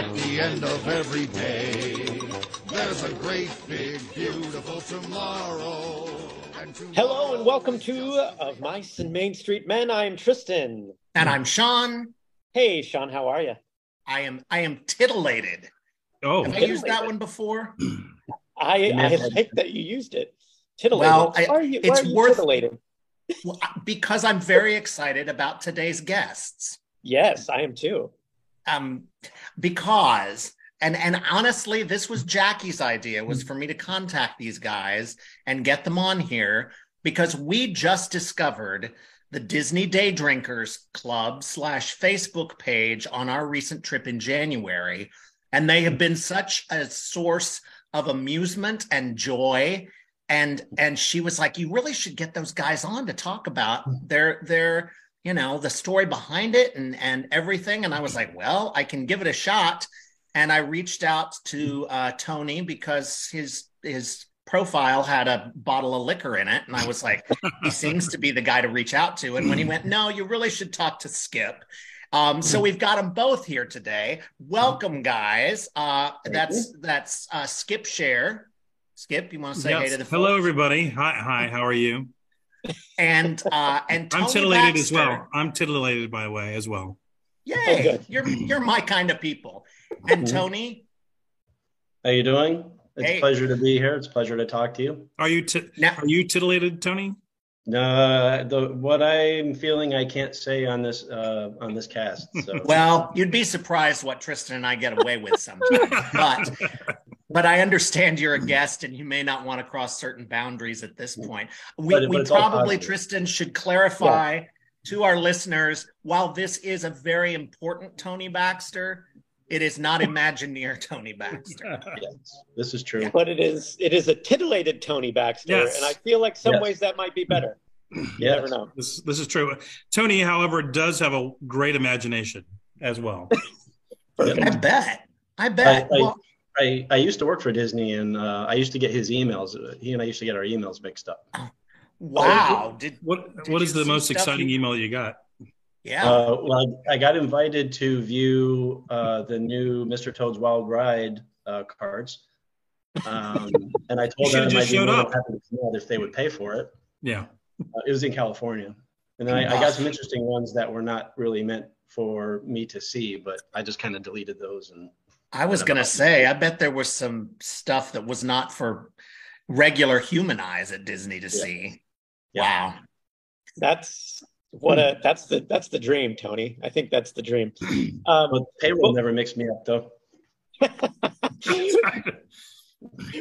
at the end of every day. There's a great, big, beautiful tomorrow. And tomorrow Hello and welcome to Of Mice and Main Street Men. I'm Tristan. And I'm Sean. Hey, Sean, how are you? I am I am titillated. Oh, Have I used that one before? I, I like that you used it. Titillated. Well, I- why are you, why it's are you worth- titillated? Well, because I'm very excited about today's guests. Yes, I am too. Um, because and and honestly, this was Jackie's idea was for me to contact these guys and get them on here because we just discovered the Disney Day Drinkers Club slash Facebook page on our recent trip in January, and they have been such a source of amusement and joy. And and she was like, "You really should get those guys on to talk about their their you know the story behind it and and everything." And I was like, "Well, I can give it a shot." And I reached out to uh, Tony because his his profile had a bottle of liquor in it, and I was like, he seems to be the guy to reach out to. And when he went, no, you really should talk to Skip. Um, so we've got them both here today. Welcome, guys. Uh, that's that's uh, Skip Share. Skip, you want to say hey to the hello, everybody. Hi, hi. How are you? And uh, and Tony I'm titillated as Baxter. well. I'm titillated, by the way, as well. Yay, Oh, you're you're my kind of people. And Tony, How you doing? It's Hey. a pleasure to be here. It's a pleasure to talk to you. Are you ti- Now- are you titillated, Tony? Uh, the what I'm feeling, I can't say on this uh, on this cast. So well, you'd be surprised what Tristan and I get away with sometimes, but. But I understand you're a guest and you may not want to cross certain boundaries at this point. We, But it- we but probably. Tristan, should clarify to our listeners while this is a very important Tony Baxter, it is not Imagineer Tony Baxter. yes, this is true. But it is it is a titillated Tony Baxter, Yes. and I feel like some Yes. ways that might be better. You Yes. never know. This this is true. Tony, however, does have a great imagination as well. I bet. I bet. I- I- well, I, I used to work for Disney, and uh, I used to get his emails. Uh, He and I used to get our emails mixed up. wow. Did What Did what you is the most exciting you- email you got? yeah. Uh, well, I, I got invited to view uh, the new Mr. Toad's Wild Ride uh, cards, um, and I told them I'd just be more than up. happy to come out if they would pay for it. Yeah. Uh, it was in California, and then I, I got some interesting ones that were not really meant for me to see, but I just kind of deleted those. And I was going to say, I bet there was some stuff that was not for regular human eyes at Disney to see. Yeah. Wow. That's what a that's the that's the dream, Tony. I think that's the dream. Um, but payroll Well- never mixed me up, though.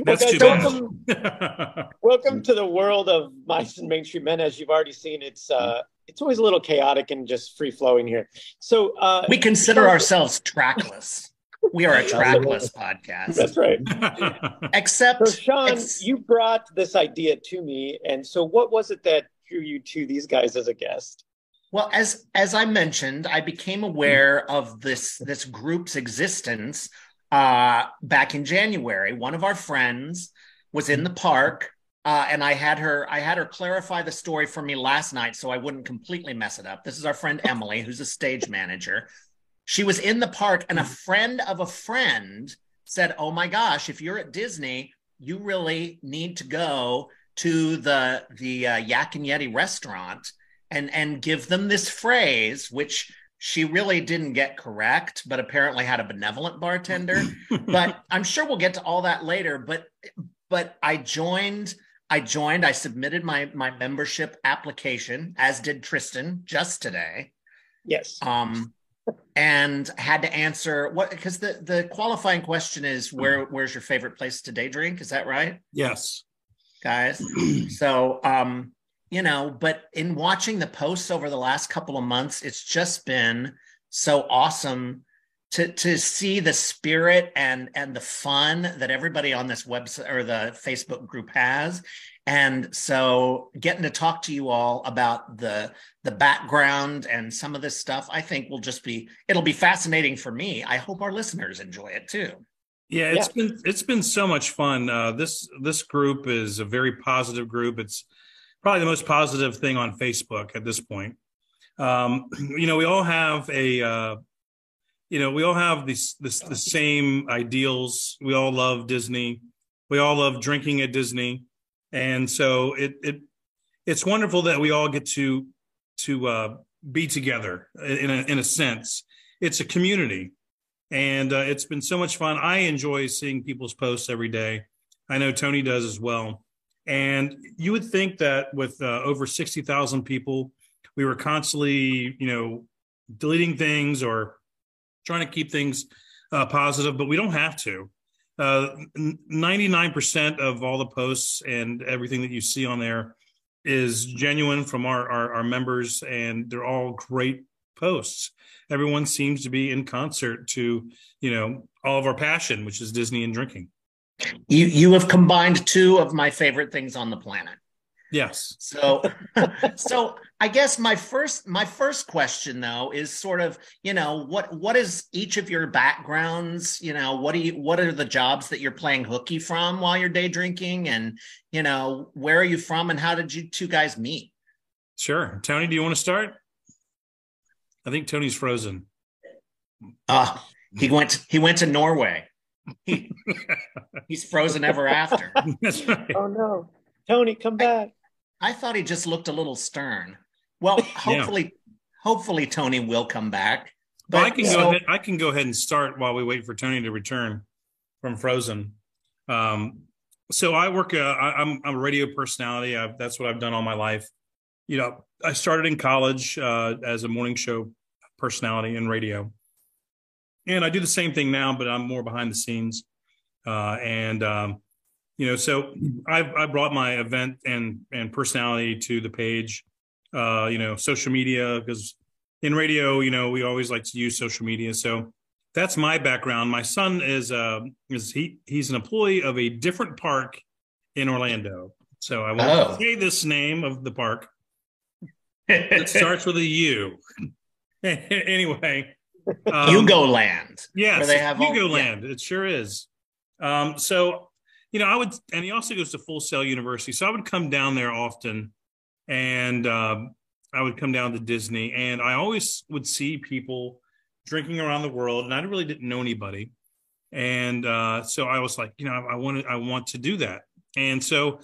That's guys, too welcome- bad. Welcome to the world of Mice and Main Street Men. As you've already seen, it's uh, it's always a little chaotic and just free flowing here. So uh, We consider ourselves trackless. We are a trackless podcast. that's right. Except, So Sean, ex- you brought this idea to me, and so what was it that drew you to these guys as a guest? well, as as I mentioned, I became aware of this this group's existence uh, back in January. One of our friends was in the park, uh, and I had her I had her clarify the story for me last night, so I wouldn't completely mess it up. This is our friend Emily, who's a stage manager. She was in the park, and a friend of a friend said, "Oh my gosh, if you're at Disney, you really need to go to the the uh, Yak and Yeti restaurant and and give them this phrase, which she really didn't get correct, but apparently had a benevolent bartender. but I'm sure we'll get to all that later. But but I joined. I joined. I submitted my my membership application, as did Tristan just today Yes. um and had to answer what because the the qualifying question is where where's your favorite place to day drink is that right yes. guys so um you know but in watching the posts over the last couple of months it's just been so awesome to to see the spirit and and the fun that everybody on this website or the facebook group has and so getting to talk to you all about the the background and some of this stuff i think will just be it'll be fascinating for me i hope our listeners enjoy it too Yeah, it's been it's been so much fun. Uh, this this group is a very positive group. It's probably the most positive thing on Facebook at this point. Um, you know, we all have a uh, you know, we all have these this the same ideals. We all love Disney. We all love drinking at Disney, and so it it it's wonderful that we all get to to uh, be together in a in a sense. It's a community, and uh, it's been so much fun. I enjoy seeing people's posts every day. I know Tony does as well. And you would think that with uh, over sixty thousand people, we were constantly, you know, deleting things or trying to keep things uh, positive, but we don't have to. Uh, 99% of all the posts and everything that you see on there is genuine from our, our, our members, and they're all great posts. Everyone seems to be in concert to, you know, all of our passion, which is Disney and drinking. You you have combined two of my favorite things on the planet. Yes. So so I guess my first my first question though is sort of, you know, what what is each of your backgrounds, you know, what do you what are the jobs that you're playing hooky from while you're day drinking and, you know, where are you from and how did you two guys meet? Sure. Tony, do you want to start? I think Tony's frozen. Uh he went he went to Norway. He, he's frozen ever after. That's right. Oh no, Tony, come back. I thought he just looked a little stern. Well, hopefully, hopefully Tony will come back. Well, I can so- go ahead. I can go ahead and start while we wait for Tony to return from Frozen. Um, so I work. Uh, I, I'm I'm a radio personality. I've, that's what I've done all my life. You know, I started in college uh, as a morning show personality in radio, and I do the same thing now, but I'm more behind the scenes. Uh, and um, you know, so I I brought my event and and personality to the page. Uh, you know, social media because in radio, you know, we always like to use social media. So that's my background. My son is uh is he he's an employee of a different park in Orlando. So I won't Oh. say this name of the park. It starts with a U. anyway, um, Hugo Land. Yes, where they have all- Hugo yeah. Land. It sure is. Um, so, you know, I would, and he also goes to Full Sail University. So I would come down there often, and um, I would come down to Disney, and I always would see people drinking around the world, and I really didn't know anybody. And uh, so I was like, you know, I, I want to, I want to do that. And so,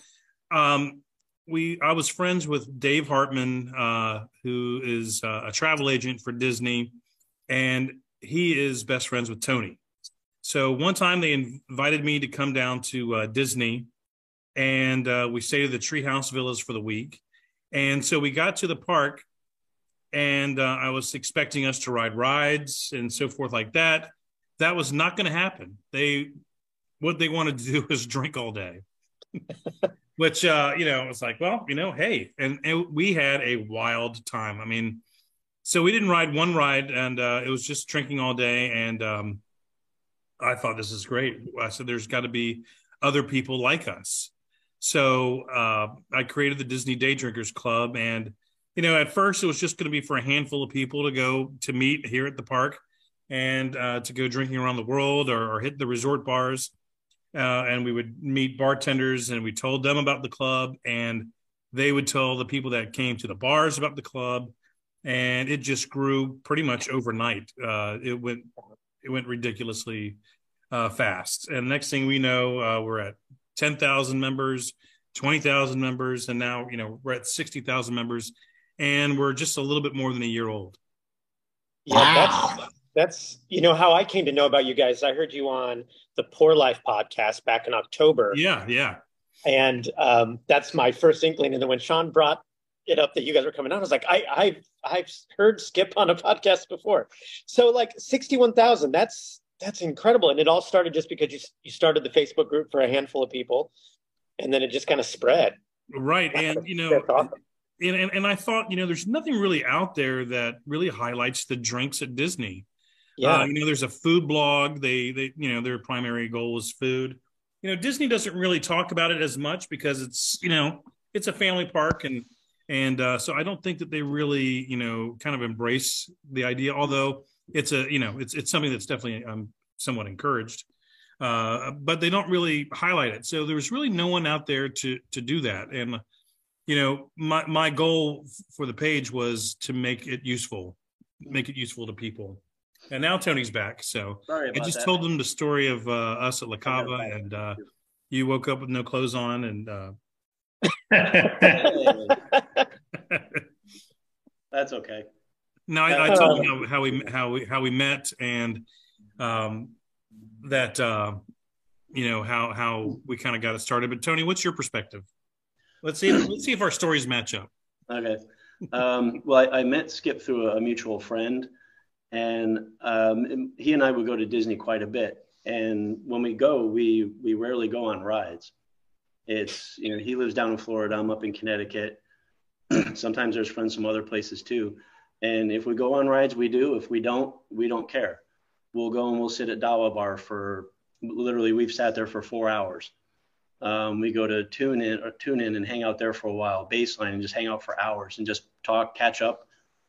um, we, I was friends with Dave Hartman, uh, who is uh, a travel agent for Disney, and he is best friends with Tony. So one time they invited me to come down to uh, Disney, and uh, we stayed at the Treehouse Villas for the week. And so we got to the park, and uh, I was expecting us to ride rides and so forth like that. That was not going to happen. They what they wanted to do was drink all day, which uh, you know it's like, well, you know, hey, and, and we had a wild time. I mean, so we didn't ride one ride, and uh, it was just drinking all day. And um, I thought this is great. I said, there's got to be other people like us. So uh, I created the Disney Day Drinkers Club, and you know, at first it was just going to be for a handful of people to go to meet here at the park and uh, to go drinking around the world or, or hit the resort bars. Uh, and we would meet bartenders, and we told them about the club, and they would tell the people that came to the bars about the club, and it just grew pretty much overnight. Uh, it went it went ridiculously uh, fast, and next thing we know, uh, we're at ten thousand members, twenty thousand members, and now you know we're at sixty thousand members, and we're just a little bit more than a year old. Yeah, Wow. that's that's you know how I came to know about you guys. I heard you on the Poor Life podcast back in October, Yeah, yeah, and um, that's my first inkling. And then when Sean brought it up that you guys were coming on, I was like, I I've I've heard Skip on a podcast before. So like sixty one thousand, that's that's incredible. And it all started just because you you started the Facebook group for a handful of people, and then it just kind of spread. right. And you know, awesome. and, and and I thought, you know, there's nothing really out there that really highlights the drinks at Disney. Yeah, Uh, you know, there's a food blog. They they you know their primary goal is food. You know, Disney doesn't really talk about it as much because it's you know it's a family park and and uh, so I don't think that they really you know kind of embrace the idea. Although it's a you know it's it's something that's definitely um, somewhat encouraged, uh, but they don't really highlight it. So there was really no one out there to to do that. And you know, my my goal for the page was to make it useful, make it useful to people And now Tony's back. So I just that. told them the story of uh, us at La Cava, and uh, you woke up with no clothes on, and uh, that's okay. no, I, I told them how, how we how we how we met, and um, that uh, you know how how we kind of got it started. But Tony, what's your perspective? Let's see. If, let's see if our stories match up. Okay. Um, well, I, I met Skip through a, a mutual friend, and um, he and I would go to Disney quite a bit. And when we go, we we rarely go on rides. It's you know he lives down in Florida. I'm up in Connecticut. Sometimes there's friends from other places too. And if we go on rides, we do. If we don't, we don't care. We'll go and we'll sit at Dawa Bar for literally we've sat there for four hours. Um, we go to tune in or tune in and hang out there for a while, baseline, and just hang out for hours and just talk, catch up.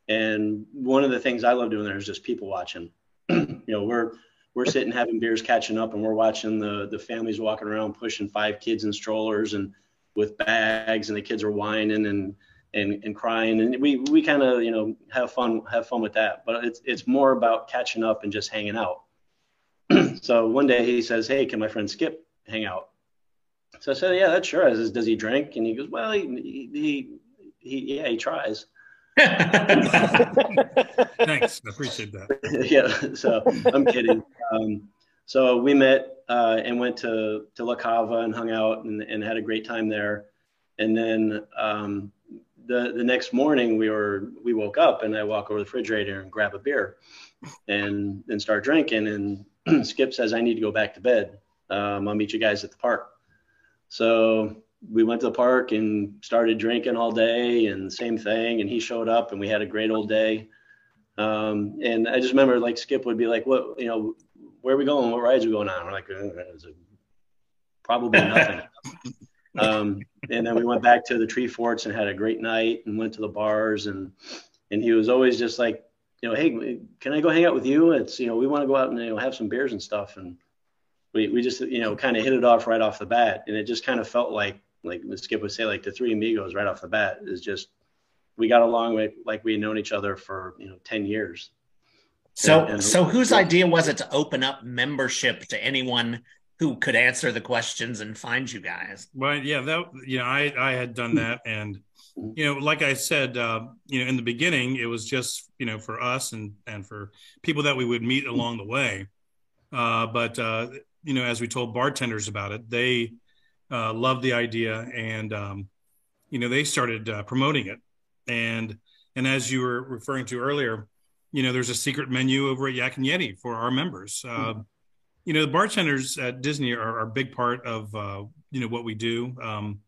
And one of the things I love doing there is just people watching. you know, we're we're sitting having beers, catching up, and we're watching the the families walking around pushing five kids in strollers and with bags, and the kids are whining and and, and crying, and we we kind of you know have fun have fun with that. But it's it's more about catching up and just hanging out. so one day he says, "Hey, can my friend Skip hang out?" So I said, "Yeah, that's sure." I says, "Does he drink?" And he goes, "Well, he he, he yeah, he tries." Thanks, I appreciate that. yeah, so I'm kidding. Um, so we met uh, and went to to La Cava and hung out and, and had a great time there. And then um, the the next morning we were we woke up and I walk over to the refrigerator and grab a beer and and start drinking. And Skip says I need to go back to bed. Um, I'll meet you guys at the park. So we went to the park and started drinking all day and same thing. And he showed up and we had a great old day. Um, and I just remember like Skip would be like, what, you know, where are we going? What rides are we going on? We're like, "Uh, probably nothing. um, and then we went back to the tree forts and had a great night and went to the bars and, and he was always just like, you know, Hey, can I go hang out with you? It's, you know, we want to go out and, you know, have some beers and stuff. And we, we just, you know, kind of hit it off right off the bat. And it just kind of felt like, like Skip would say, like the three amigos right off the bat is just, we got along with, like we had known each other for, you know, 10 years. So, And- and- so whose idea was it to open up membership to anyone who could answer the questions and find you guys? Well, yeah, that you know, I I had done that, and you know, like I said, uh, you know, in the beginning, it was just you know for us and and for people that we would meet along the way. Uh, but uh, you know, as we told bartenders about it, they uh, loved the idea, and um, you know, they started uh, promoting it. And and as you were referring to earlier, you know, there's a secret menu over at Yak and Yeti for our members. Uh, you know the bartenders at disney are, are a big part of uh, you know what we do um,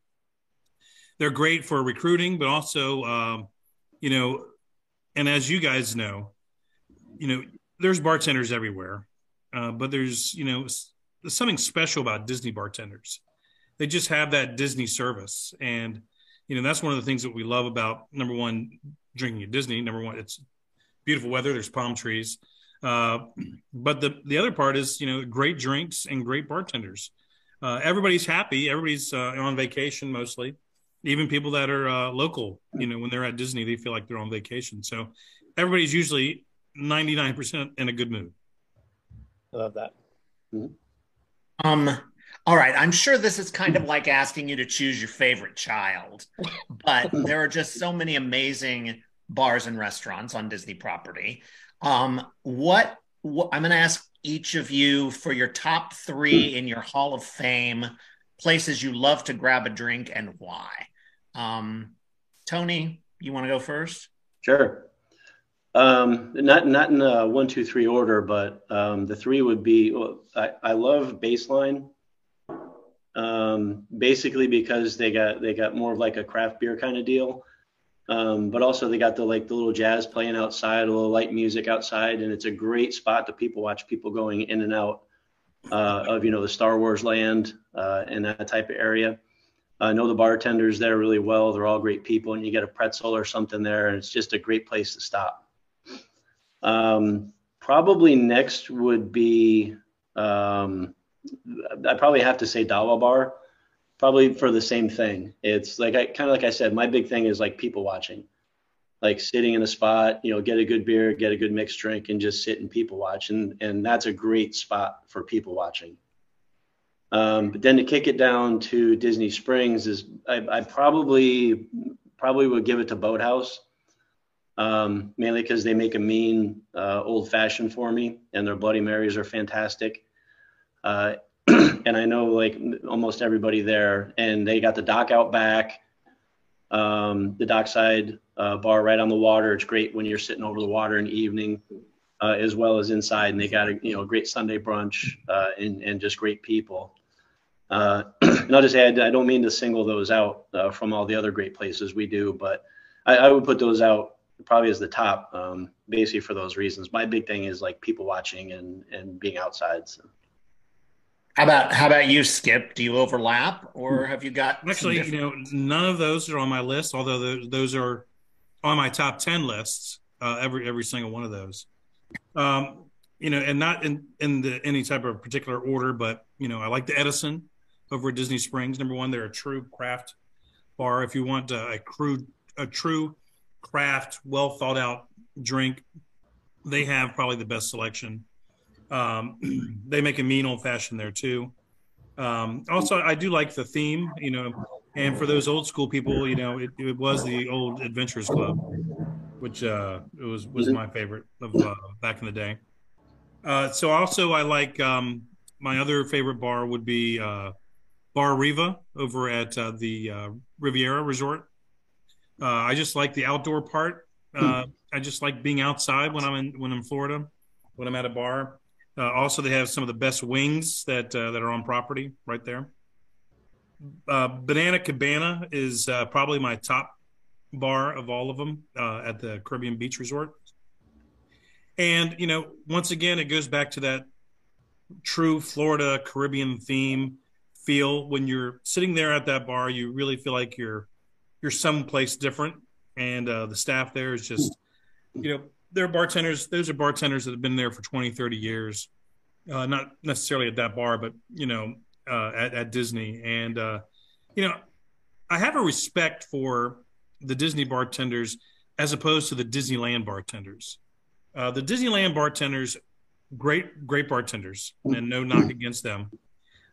they're great for recruiting but also um, you know and as you guys know you know there's bartenders everywhere uh, but there's you know there's something special about disney bartenders they just have that disney service and you know that's one of the things that we love about number one drinking at disney number one it's beautiful weather there's palm trees uh, but the the other part is you know great drinks and great bartenders. Uh, everybody's happy. Everybody's uh, on vacation mostly. Even people that are uh, local, you know, when they're at Disney, they feel like they're on vacation. So everybody's usually ninety nine percent in a good mood. I love that. Um, all right. I'm sure this is kind of like asking you to choose your favorite child, but there are just so many amazing bars and restaurants on Disney property. Um, what, what I'm going to ask each of you for your top three in your Hall of Fame places you love to grab a drink and why. Um, Tony, you want to go first? Sure. Um, not not in a one, two, three order, but um, the three would be. Well, I, I love baseline. Um, basically because they got they got more of like a craft beer kind of deal, um, but also they got the like the little jazz playing outside, a little light music outside, and it's a great spot to people watch people going in and out uh, of you know the Star Wars land uh, and that type of area. I know the bartenders there really well. They're all great people, and you get a pretzel or something there, and it's just a great place to stop. Um, probably next would be um, I probably have to say Dawa Bar, probably for the same thing. It's like I kind of like I said, my big thing is like people watching. like sitting in a spot, you know, get a good beer, get a good mixed drink, and just sit and people watch, and and that's a great spot for people watching. Um, but then to kick it down to Disney Springs is I, I probably probably would give it to Boathouse, um, mainly because they make a mean uh, old fashioned for me, and their Bloody Marys are fantastic. Uh, and I know like almost everybody there, and they got the dock out back, um, the dockside uh, bar right on the water. It's great when you're sitting over the water in the evening, uh, as well as inside. And they got a you know great Sunday brunch uh, and and just great people. Uh, and I'll just add, I don't mean to single those out uh, from all the other great places we do, but I, I would put those out probably as the top, um, basically for those reasons. My big thing is like people watching and and being outside. So. How about how about you, Skip? Do you overlap, or have you got actually? You know, none of those are on my list. Although those, those are on my top ten lists. Uh, every every single one of those. Um, you know, and not in in the any type of particular order, but you know, I like the Edison over at Disney Springs. Number one, they're a true craft bar. If you want a, a crude, a true craft, well thought out drink, they have probably the best selection. Um, they make a mean old fashioned there too. Um, also, I do like the theme, you know, and for those old school people, you know, it, it was the old Adventurers Club, which uh, it was was my favorite of uh, back in the day. Uh, so also, I like um, my other favorite bar would be uh, Bar Riva over at uh, the uh, Riviera Resort. Uh, I just like the outdoor part. Uh, I just like being outside when I'm in when I'm in Florida, when I'm at a bar. Uh, also, they have some of the best wings that uh, that are on property right there. Banana Cabana is probably my top bar of all of them at the Caribbean Beach Resort. And you know, once again, it goes back to that true Florida Caribbean theme feel when you're sitting there at that bar. You really feel like you're you're someplace different, and uh, the staff there is just, you know, they're bartenders. Those are bartenders that have been there for 20, 30 years. Uh, not necessarily at that bar, but you know, uh, at, at Disney. And uh, you know, I have a respect for the Disney bartenders as opposed to the Disneyland bartenders. Uh, the Disneyland bartenders, great, great bartenders, and no knock against them.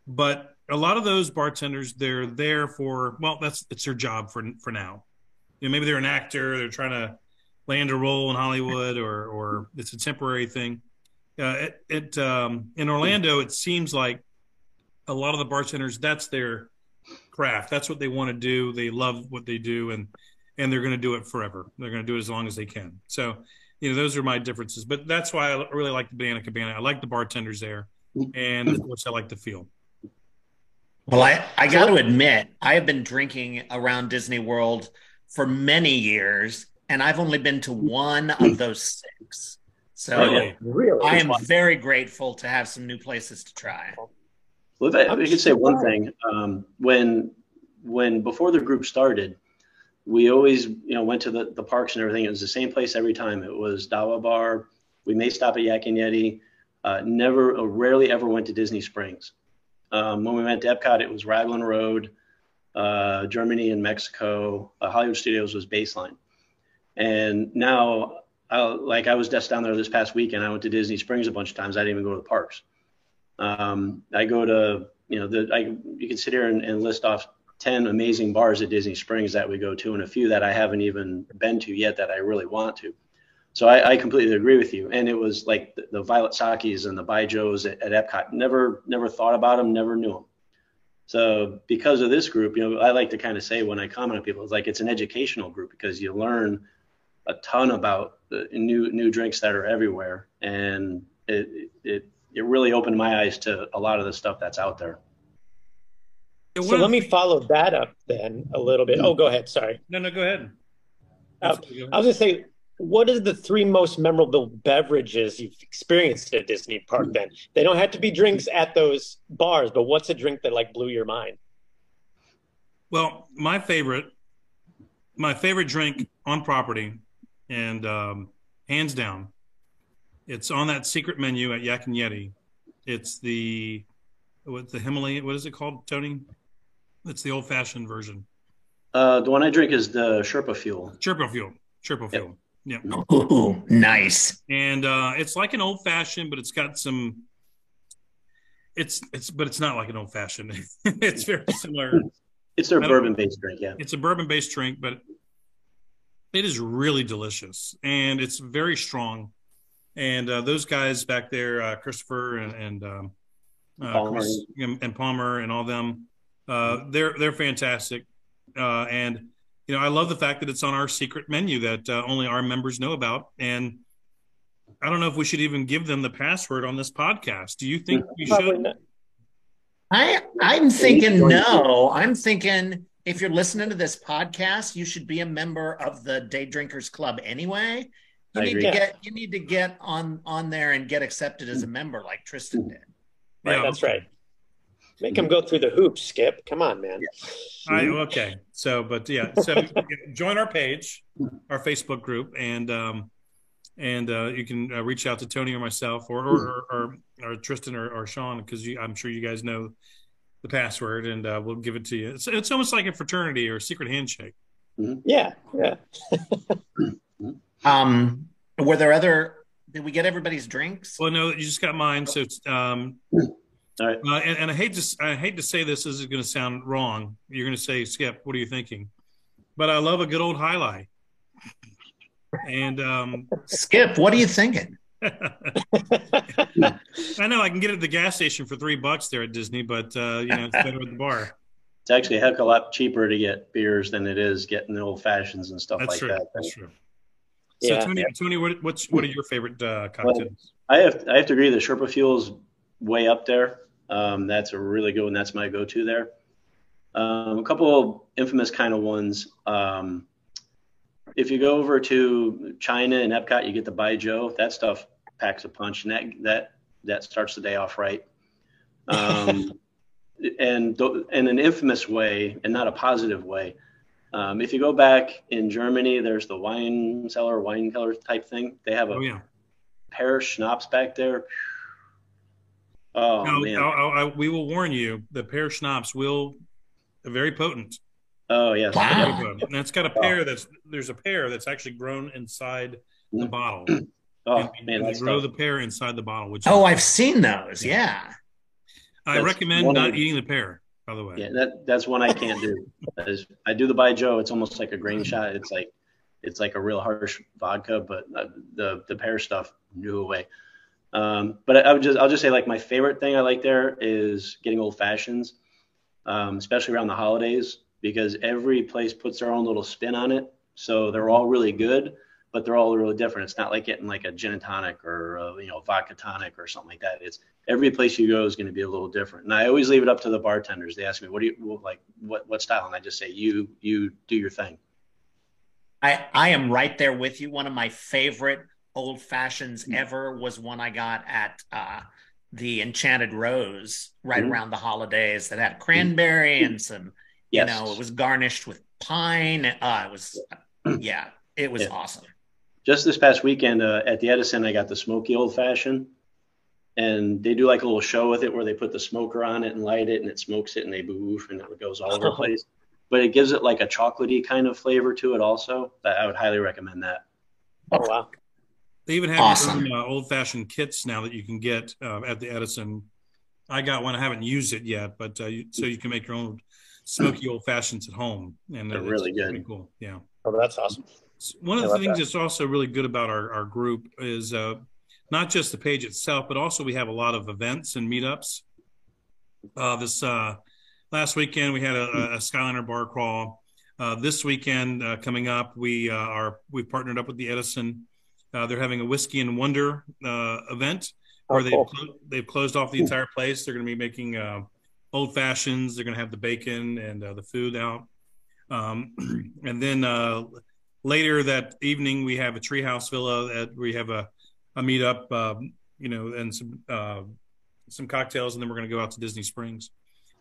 But a lot of those bartenders they're there for well that's it's their job for for now you know maybe they're an actor they're trying to land a role in hollywood or or it's a temporary thing uh, it, it um, in orlando it seems like a lot of the bartenders that's their craft. That's what they want to do. They love what they do and and they're going to do it forever. They're going to do it as long as they can. So you know those are my differences. But that's why i really like the banana cabana. I like the bartenders there and which i like to feel. Well, I, I got to admit, I have been drinking around Disney World for many years, and I've only been to one of those six. So oh, really? I am very grateful to have some new places to try. Well, if I, I could say one thing, um, when when before the group started, we always you know went to the, the parks and everything. It was the same place every time. It was Dawa Bar. We may stop at Yak and Yeti. Uh, never, uh, rarely ever went to Disney Springs. Um, when we went to Epcot, it was Raglan Road, uh, Germany and Mexico. Uh, Hollywood Studios was baseline. And now, I, like I was just down there this past weekend, I went to Disney Springs a bunch of times. I didn't even go to the parks. Um, I go to, you know, the, I, you can sit here and, and list off 10 amazing bars at Disney Springs that we go to, and a few that I haven't even been to yet that I really want to. So I, I, completely agree with you. And it was like the, the Violet Sakis and the Baijius at, at Epcot. Never, never thought about them. Never knew them. So because of this group, you know, I like to kind of say when I comment on people, it's like it's an educational group because you learn a ton about the new new drinks that are everywhere, and it it it really opened my eyes to a lot of the stuff that's out there. So let me follow that up then a little bit. Oh, go ahead. Sorry. No, no, go ahead. Uh, I was going to say what are the three most memorable beverages you've experienced at Disney Park then? They don't have to be drinks at those bars, but what's a drink that like blew your mind? Well, my favorite, my favorite drink on property, and um, hands down, it's on that secret menu at Yak and Yeti. It's the what the Himalayan. What is it called, Tony? It's the old fashioned version. Uh, the one I drink is the Sherpa Fuel. Sherpa Fuel. Sherpa Fuel. Yeah. Ooh, nice. And uh, it's like an old fashioned, but it's got some. It's it's but it's not like an old fashioned. it's very similar. It's their bourbon based drink, yeah. It's a bourbon based drink, but it is really delicious and it's very strong. And uh, those guys back there, uh, Christopher and, and um, uh, Palmer. Chris and, and Palmer and all them, uh, they're they're fantastic. Uh, and you know, I love the fact that it's on our secret menu that uh, only our members know about. And I don't know if we should even give them the password on this podcast. Do you think we should? I I'm thinking no. I'm thinking if you're listening to this podcast, you should be a member of the Day Drinkers Club anyway. You I need agree. to get you need to get on on there and get accepted as a member like Tristan did. Yeah, That's right. Make him go through the hoops, Skip. Come on, man. I, okay. So, but yeah, so join our page, our Facebook group, and um, and uh, you can uh, reach out to Tony or myself or or, or, or Tristan or, or Sean because I'm sure you guys know the password, and uh, we'll give it to you. It's, it's almost like a fraternity or a secret handshake. Yeah, yeah. Um, were there other? Did we get everybody's drinks? Well, no, you just got mine. So, it's, um, All right. uh, and, and I hate to I hate to say this. This is going to sound wrong. You're going to say, Skip, what are you thinking? But I love a good old High Life. And um, Skip, what are you thinking? I know I can get it at the gas station for three bucks there at Disney, but uh, you know it's better at the bar. It's actually a heck of a lot cheaper to get beers than it is getting the old fashions and stuff That's like true. that. That's true. So Yeah. Tony, Tony, what, what's what are your favorite uh, cocktails? I have I have to agree the Sherpa Fuel's way up there. Um, that's a really good one. That's my go-to there. Um, a couple of infamous kind of ones. Um, if you go over to China and Epcot, you get the Baijiu. That stuff packs a punch, and that that that starts the day off right. Um, and th- in an infamous way, and not a positive way. Um, if you go back in Germany, there's the wine cellar, wine cellar type thing. They have a Oh yeah. pear schnapps back there. Oh man. I, I, I- we will warn you. The pear schnapps will very potent. Oh yes. wow. and it's got a pear that's there's a pear that's actually grown inside the bottle. Oh And man, they grow tough. the pear inside the bottle, which Oh, I've seen those. Yeah. I that's recommend one of not the- eating the pear. By the way, Yeah, that that's one I can't do. That is, I do the Baijiu. It's almost like a grain shot. It's like it's like a real harsh vodka, but uh, the the pear stuff, no way. Um, but I, I would just I'll just say like my favorite thing I like there is getting old fashions, um, especially around the holidays because every place puts their own little spin on it. So they're all really good, but they're all really different. It's not like getting like a gin and tonic or uh, you know vodka tonic or something like that. It's every place you go is going to be a little different. And I always leave it up to the bartenders. They ask me, "What do you like? What what style?" And I just say, "You you do your thing." I I am right there with you. One of my favorite old fashions ever was one I got at uh, the Enchanted Rose right Mhm. around the holidays that had cranberry and some, Yes. you know, it was garnished with pine. Uh, it was, yeah, it was Yeah. awesome. Just this past weekend uh, at the Edison, I got the smoky old fashioned, and they do like a little show with it where they put the smoker on it and light it, and it smokes it, and they boof, and it goes all over the place. But it gives it like a chocolatey kind of flavor to it, also. That I would highly recommend that. Oh wow. They even have Awesome. your uh, old-fashioned kits now that you can get uh, at the Edison. I got one. I haven't used it yet, but uh, you, so you can make your own smoky old fashions at home, and They're really good. Cool. Yeah. Oh, that's awesome. One of I the things that. that's also really good about our, our group is uh, not just the page itself, but also we have a lot of events and meetups. Uh, this uh, last weekend we had a, a Skyliner bar crawl. Uh, this weekend uh, coming up, we uh, are we've partnered up with the Edison. Uh, they're having a whiskey and wonder uh, event where Oh, they've cool. clo- they've closed off the entire place. They're going to be making uh, old fashions. They're going to have the bacon and uh, the food out. Um, and then uh, later that evening, we have a treehouse villa that we have a, a meetup, um, you know, and some uh, some cocktails, and then we're going to go out to Disney Springs.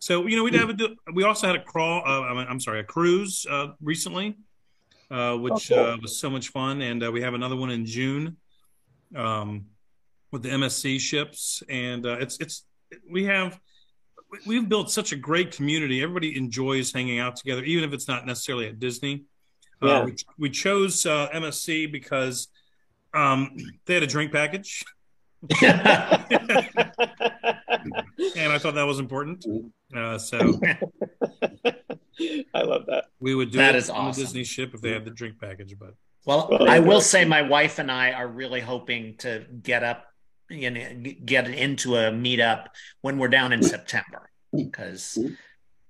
So you know, we'd have a, we also had a crawl. Uh, I'm sorry, a cruise uh, recently, uh, which was so much fun, and uh, we have another one in June um, with the MSC ships, and uh, it's it's we have we've built such a great community. Everybody enjoys hanging out together, even if it's not necessarily at Disney. Uh, we, we chose uh, MSC because um, they had a drink package, and I thought that was important. Uh, so I love that. we would do That it is on awesome. the Disney ship if they had the drink package. But Well, Well, I will say my wife and I are really hoping to get up, you know, get into a meetup when we're down in September because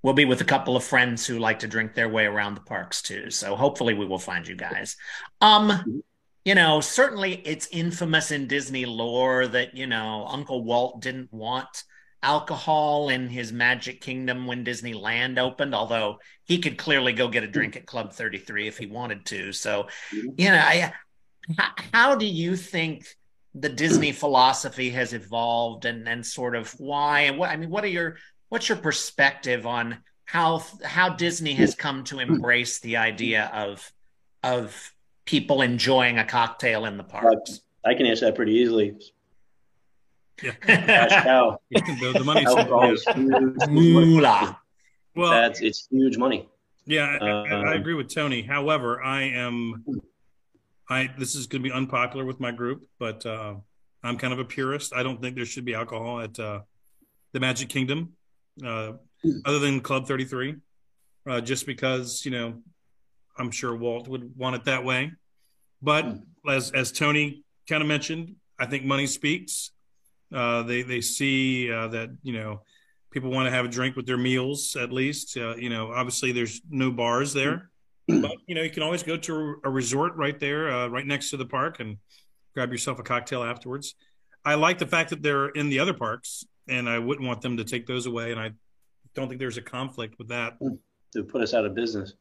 we'll be with a couple of friends who like to drink their way around the parks too. So hopefully we will find you guys. Um, you know, certainly it's infamous in Disney lore that, you know, Uncle Walt didn't want alcohol in his Magic Kingdom when Disneyland opened, although he could clearly go get a drink at Club 33 if he wanted to. So, you know, I, how do you think the Disney philosophy has evolved and, and sort of why? And what, I mean, what are your, what's your perspective on how, how Disney has come to embrace the idea of, of people enjoying a cocktail in the parks? I can answer that pretty easily. Cash yeah. cow. the, the money's is huge. Moolah. well, That's it's huge money. Yeah, I, I- I Um, agree with Tony. However, I am, I this is going to be unpopular with my group, but uh, I'm kind of a purist. I don't think there should be alcohol at uh, the Magic Kingdom, uh, other than Club 33, uh, just because you know I'm sure Walt would want it that way. But as as Tony kind of mentioned, I think money speaks. Uh, they they see uh, that you know people want to have a drink with their meals at least. Uh, you know, obviously there's no bars there, but you know you can always go to a resort right there, uh, right next to the park, and grab yourself a cocktail afterwards. I like the fact that they're in the other parks, and I wouldn't want them to take those away. And I don't think there's a conflict with that. To put us out of business.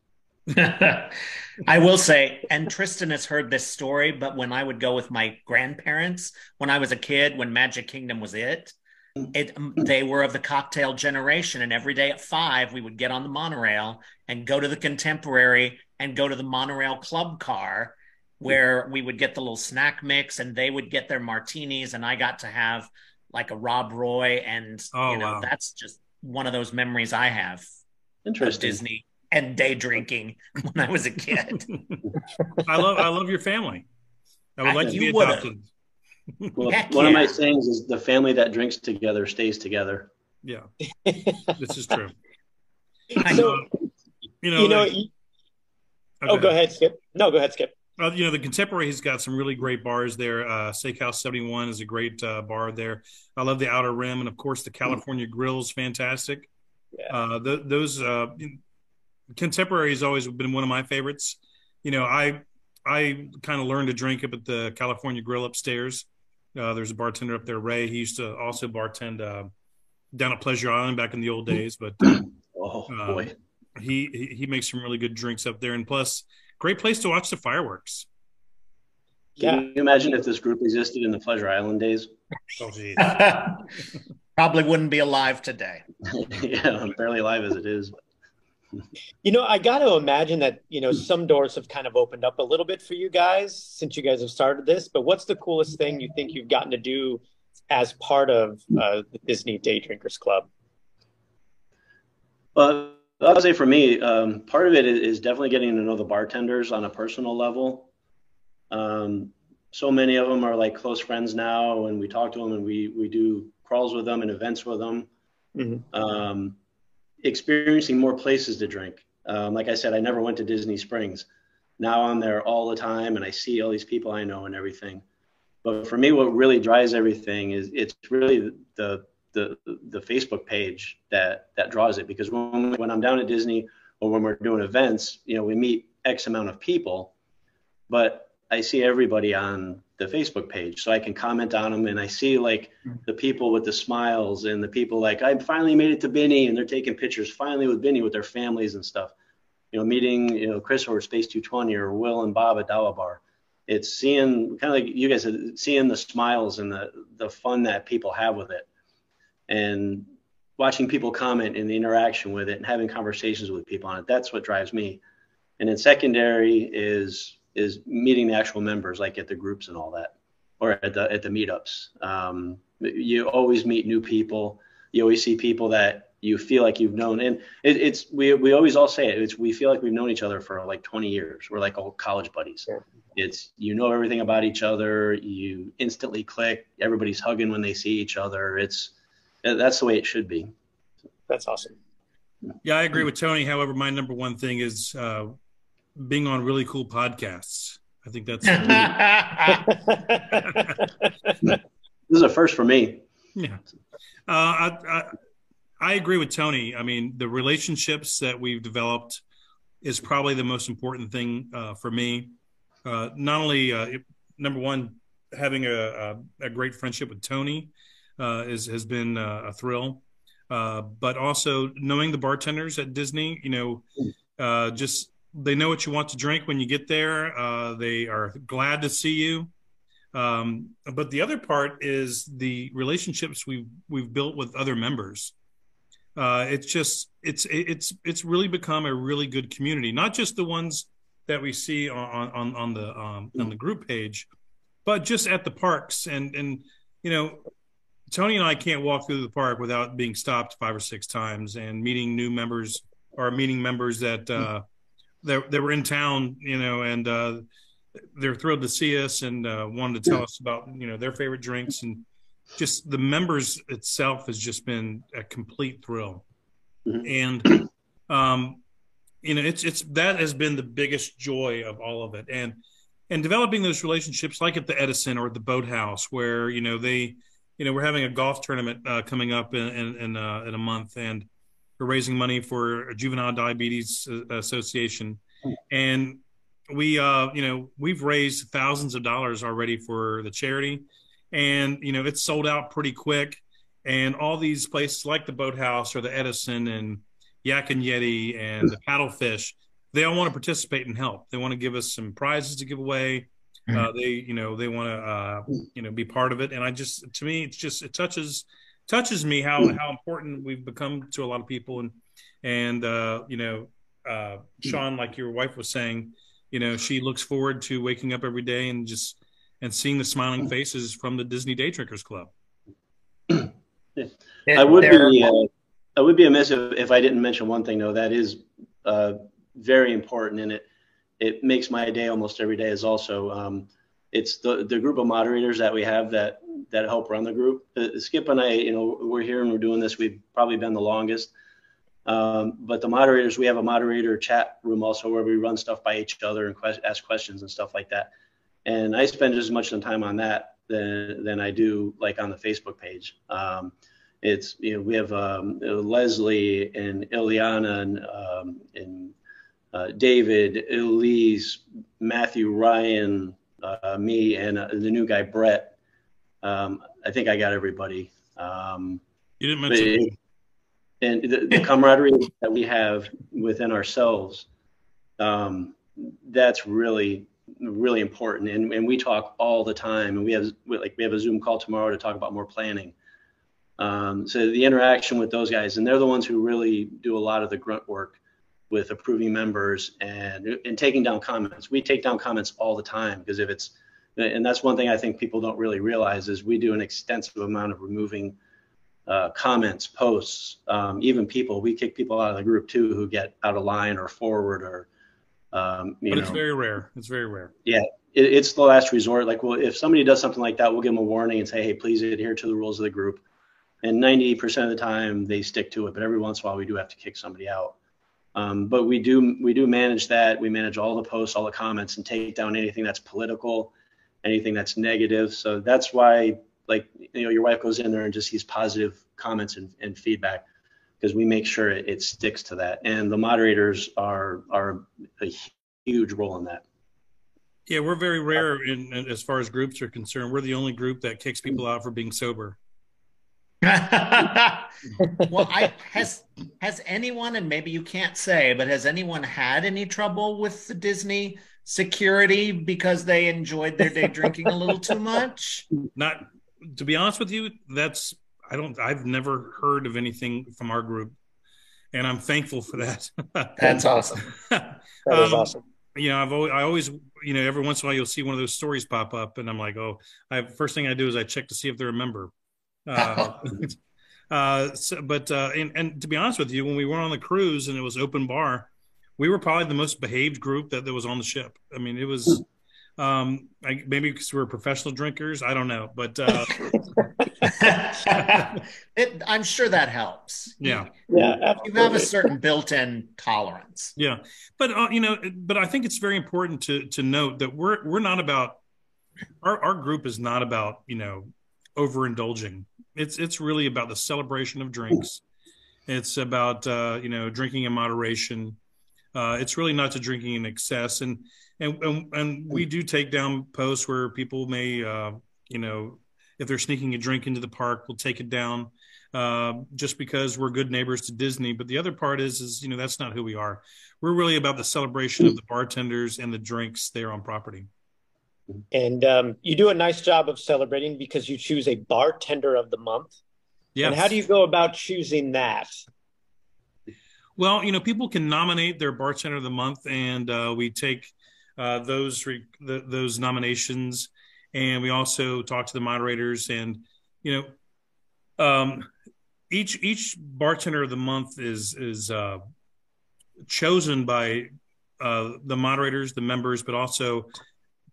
I will say, and Tristan has heard this story, but when I would go with my grandparents when I was a kid, when Magic Kingdom was it, it um, they were of the cocktail generation, and every day at five we would get on the monorail and go to the Contemporary and go to the monorail club car, where we would get the little snack mix, and they would get their martinis, and I got to have like a Rob Roy, and Oh, you know wow. that's just one of those memories I have of Interesting. Disney and day drinking when I was a kid. I love I love your family. I would like to You be would've. adopted. Well, Heck one of my sayings is the family that drinks together stays together. Yeah, this is true. So You know, you know, like- you- oh, go ahead, Skip. No, go ahead, Skip. Uh, you know, the Contemporary has got some really great bars there. Uh, Steakhouse 71 is a great uh, bar there. I love the Outer Rim. And of course, the California Grill is fantastic. Yeah. Uh, th- those uh, Contemporary has always been one of my favorites. You know, I I kind of learned to drink up at the California Grill upstairs. Uh, there's a bartender up there, Ray. He used to also bartend uh, down at Pleasure Island back in the old days. But uh, Oh Um, boy. he he he makes some really good drinks up there. And plus, great place to watch the fireworks. Yeah. Can you imagine if this group existed in the Pleasure Island days? Oh, geez. Probably wouldn't be alive today. yeah, I'm barely alive as it is. You know, I got to imagine that, you know, some doors have kind of opened up a little bit for you guys since you guys have started this. But what's the coolest thing you think you've gotten to do as part of uh, the Disney Day Drinkers Club? Well, I would say for me, um, part of it is, definitely getting to know the bartenders on a personal level. Um, so many of them are like close friends now, and we talk to them and we we do crawls with them and events with them. Mhm. Um, experiencing more places to drink. Um, like I said, I never went to Disney Springs. Now I'm there all the time, and I see all these people I know and everything. But for me, what really drives everything is it's really the the the Facebook page that that draws it because when when I'm down at Disney or when we're doing events, you know, we meet X amount of people, but I see everybody on the Facebook page, so I can comment on them, and I see like hmm. the people with the smiles and the people like I finally made it to Benny, and they're taking pictures finally with Benny with their families and stuff. You know, meeting you know Chris or Space 220 or Will and Bob at Dawa Bar. It's seeing kind of like you guys said, seeing the smiles and the the fun that people have with it and watching people comment and the interaction with it and having conversations with people on it that's what drives me and then secondary is is meeting the actual members like at the groups and all that or at the at the meetups um, you always meet new people you always see people that you feel like you've known, and it, it's we we always all say it. It's we feel like we've known each other for like 20 years. We're like old college buddies. Yeah. It's you know everything about each other. You instantly click. Everybody's hugging when they see each other. It's that's the way it should be. That's awesome. Yeah, I agree with Tony. However, my number one thing is uh, being on really cool podcasts. I think that's This is a first for me. yeah. Uh, I, I I agree with Tony. I mean, the relationships that we've developed is probably the most important thing uh, for me. Uh, not only uh, it- number one, having a, a, a great friendship with Tony uh, is has been uh, a thrill, uh, but also knowing the bartenders at Disney. You know, uh, just they know what you want to drink when you get there. Uh, they are glad to see you. Um, but the other part is the relationships we've we've built with other members. Uh, it's just it's it's it's really become a really good community. Not just the ones that we see on on on the um, on the group page, but just at the parks and and you know. Tony and I can't walk through the park without being stopped five or six times and meeting new members or meeting members that uh, that, that were in town, you know, and uh, they're thrilled to see us and uh, wanted to tell us about you know their favorite drinks. And just the members itself has just been a complete thrill. Mhm. and um you know it's it's that has been the biggest joy of all of it. And and developing those relationships like at the edison or at the boathouse where you know they you know we're having a golf tournament uh, coming up in in, in, uh, in a month. And we're raising money for juvenile diabetes uh, association. And we uh you know we've raised thousands of dollars already for the charity. And you know it's sold out pretty quick. And all these places like the boathouse or the edison and yak and yeti and the paddlefish they all want to participate and help. They want to give us some prizes to give away. Uh, they you know they want to uh, you know be part of it. And i just to me it's just it touches touches me how how important we've become to a lot of people. And and uh, you know uh, sean like your wife was saying you know she looks forward to waking up every day and just and seeing the smiling faces from the disney day drinkers club. I would There- be uh, I would be amiss if, if I didn't mention one thing though. That is uh, very important, and it it makes my day almost every day. Is also um, it's the the group of moderators that we have that that help run the group. Uh, Skip and I, you know, we're here and we're doing this. We've probably been the longest. Um, but the moderators, we have a moderator chat room also where we run stuff by each other and que- ask questions and stuff like that. And I spend as much time on that than than I do like on the Facebook page. Um, it's you know we have um, Leslie and Ileana and um, and uh, David, Elise, Matthew, Ryan, uh, me, and uh, the new guy Brett. Um, I think I got everybody. Um, you didn't mention it- and the, the camaraderie that we have within ourselves, um, that's really really important. And, and we talk all the time. And we have like we have a Zoom call tomorrow to talk about more planning. Um, so the interaction with those guys, and they're the ones who really do a lot of the grunt work with approving members and and taking down comments. We take down comments all the time because if it's and that's one thing I think people don't really realize is we do an extensive amount of removing uh, comments, posts, um, even people. We kick people out of the group too who get out of line or forward or um, you but know it's very rare it's very rare it, it's the last resort. Like, well, if somebody does something like that, we'll give them a warning and say, hey, please adhere to the rules of the group. And 90% of the time, they stick to it. But every once in a while, we do have to kick somebody out. Um, but we do we do manage that. We manage all the posts, all the comments, and take down anything that's political, anything that's negative. So that's why, like, you know, your wife goes in there and just sees positive comments and, and feedback because we make sure it, it sticks to that. And the moderators are are a huge role in that. Yeah, we're very rare in, in as far as groups are concerned. We're the only group that kicks people out for being sober. well, I has has anyone, and maybe you can't say, but has anyone had any trouble with the Disney security because they enjoyed their day drinking a little too much? Not to be honest with you, that's I don't I've never heard of anything from our group, and I'm thankful for that. That's awesome. That is Um, awesome. you know, I've always, I always, you know, every once in a while you'll see one of those stories pop up, and I'm like, oh, I first thing I do is I check to see if they're a member. Uh, Uh, so, but uh, and, and to be honest with you, when we were on the cruise and it was open bar, we were probably the most behaved group that, that was on the ship. I mean, it was um, I, maybe because we were professional drinkers. I don't know, but uh, it, I'm sure that helps. yeah, Yeah, You have a certain built-in tolerance. yeah. But uh, you know, but I think it's very important to to note that we're we're not about our our group is not about you know overindulging. It's it's really about the celebration of drinks. It's about uh, you know drinking in moderation. Uh, it's really not to drinking in excess, and and and, and we do take down posts where people may uh, you know if they're sneaking a drink into the park, we'll take it down uh, just because we're good neighbors to Disney. But the other part is is you know that's not who we are. We're really about the celebration of the bartenders and the drinks there on property. and um, you do a nice job of celebrating because you choose a bartender of the month. Yeah. And how do you go about choosing that? Well, you know, people can nominate their bartender of the month, and uh, we take uh, those re- the, those nominations, and we also talk to the moderators, and you know, um, each each bartender of the month is is uh, chosen by uh, the moderators, the members, but also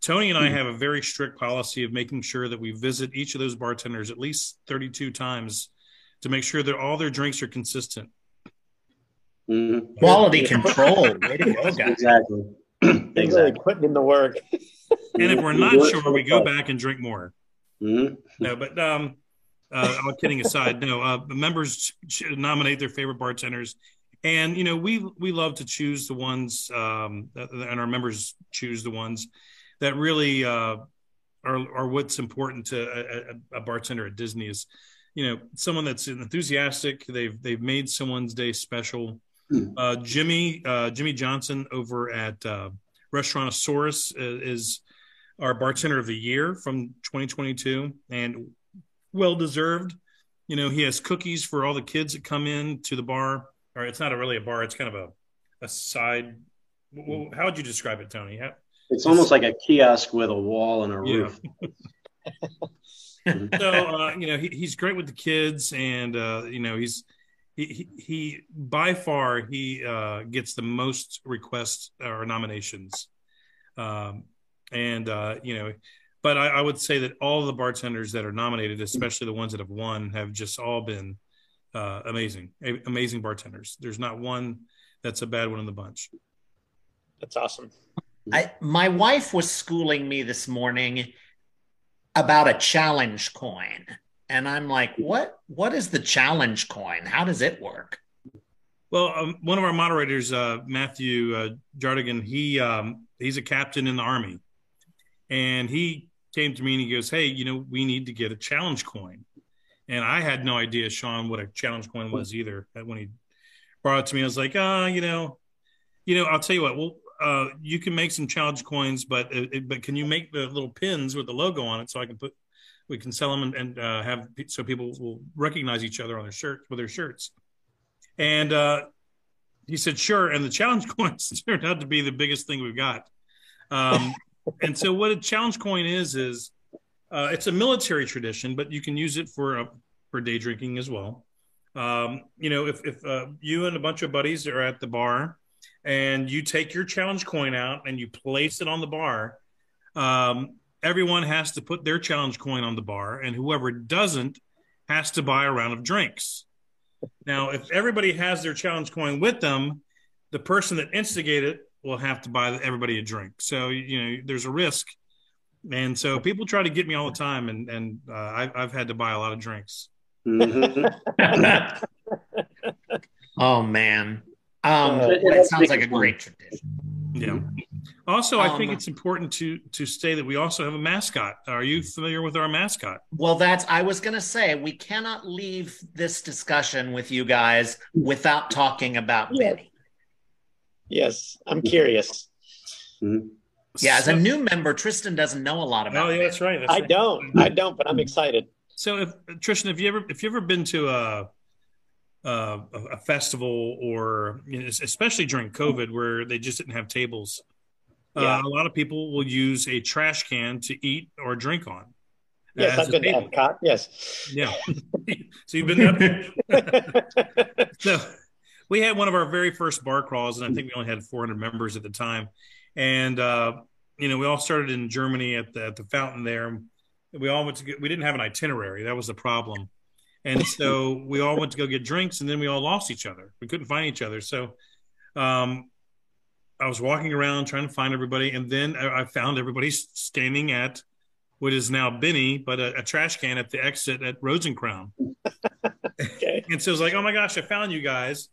Tony and I have a very strict policy of making sure that we visit each of those bartenders at least 32 times to make sure that all their drinks are consistent. Mhm. Quality control. Way to go, guys. Exactly. You're really exactly. putting in the work. And if we're not sure, we go back and drink more. Mhm. No, but um, uh, all kidding aside, no. Uh, the members should nominate their favorite bartenders, and you know we we love to choose the ones, um, and our members choose the ones that really uh, are are what's important to a, a, a bartender at Disney is, you know, someone that's enthusiastic. They've they've made someone's day special. Uh, Jimmy uh, Jimmy Johnson over at uh, Restaurantosaurus is, is our bartender of the year from 2022, and well deserved. You know, he has cookies for all the kids that come in to the bar. Or it's not a really a bar; it's kind of a a side. w- w- How would you describe it, Tony? How, It's almost like a kiosk with a wall and a Yeah. roof. so uh, you know he, he's great with the kids and uh, you know he's he, he, he by far he uh, gets the most requests or nominations um, and uh, you know but I, I would say that all the bartenders that are nominated especially the ones that have won have just all been uh, amazing a- amazing bartenders there's not one that's a bad one in the bunch That's awesome. I, my wife was schooling me this morning about a challenge coin. And I'm like, what what is the challenge coin? How does it work? Well, um, one of our moderators, uh, Matthew uh, Jardigan, he um, he's a captain in the army, and he came to me and he goes, "Hey, you know, we need to get a challenge coin." And I had no idea, Sean, what a challenge coin was either. When he brought it to me, I was like, "Ah, you know, you know, I'll tell you what. Well, uh, you can make some challenge coins, but uh, it, but can you make the little pins with the logo on it so I can put we can sell them and, and uh, have so people will recognize each other on their shirts with their shirts." And uh, he said, sure. And the challenge coins turned out to be the biggest thing we've got. Um, and so, what a challenge coin is, is uh, it's a military tradition, but you can use it for, uh, for day drinking as well. Um, you know, if, if uh, you and a bunch of buddies are at the bar and you take your challenge coin out and you place it on the bar, um, everyone has to put their challenge coin on the bar, and whoever doesn't has to buy a round of drinks. Now, if everybody has their challenge coin with them, the person that instigated it will have to buy everybody a drink. So you know, there's a risk, and so people try to get me all the time, and and uh, I've I've had to buy a lot of drinks. Mhm. Oh man. Um, Uh, that sounds like a great tradition. Yeah. Also, I think Um, it's important to to say that we also have a mascot. Are you familiar with our mascot? Well, that's I was gonna say we cannot leave this discussion with you guys without talking about Yeah. Benny. Yes, I'm curious. Mhm. Yeah, as So- a new member, Tristan doesn't know a lot about Oh, yeah, that's right. That's I right. don't. I don't, but I'm excited. So, if Tristan, have you ever if you ever been to a a, a festival or you know, especially during COVID where they just didn't have tables, Yeah. uh, a lot of people will use a trash can to eat or drink on. Yes, I've been table. to Epcot. Yes. Yeah. so you've been up. so we had one of our very first bar crawls, and I think we only had 400 members at the time. And uh, you know, we all started in Germany at the at the fountain there. We all went to get. We didn't have an itinerary. That was the problem. And so we all went to go get drinks, and then we all lost each other. We couldn't find each other. So um, I was walking around trying to find everybody, and then I, I found everybody standing at what is now Benny, but a, a trash can at the exit at Rose & Crown. okay. And so I was like, oh my gosh, I found you guys.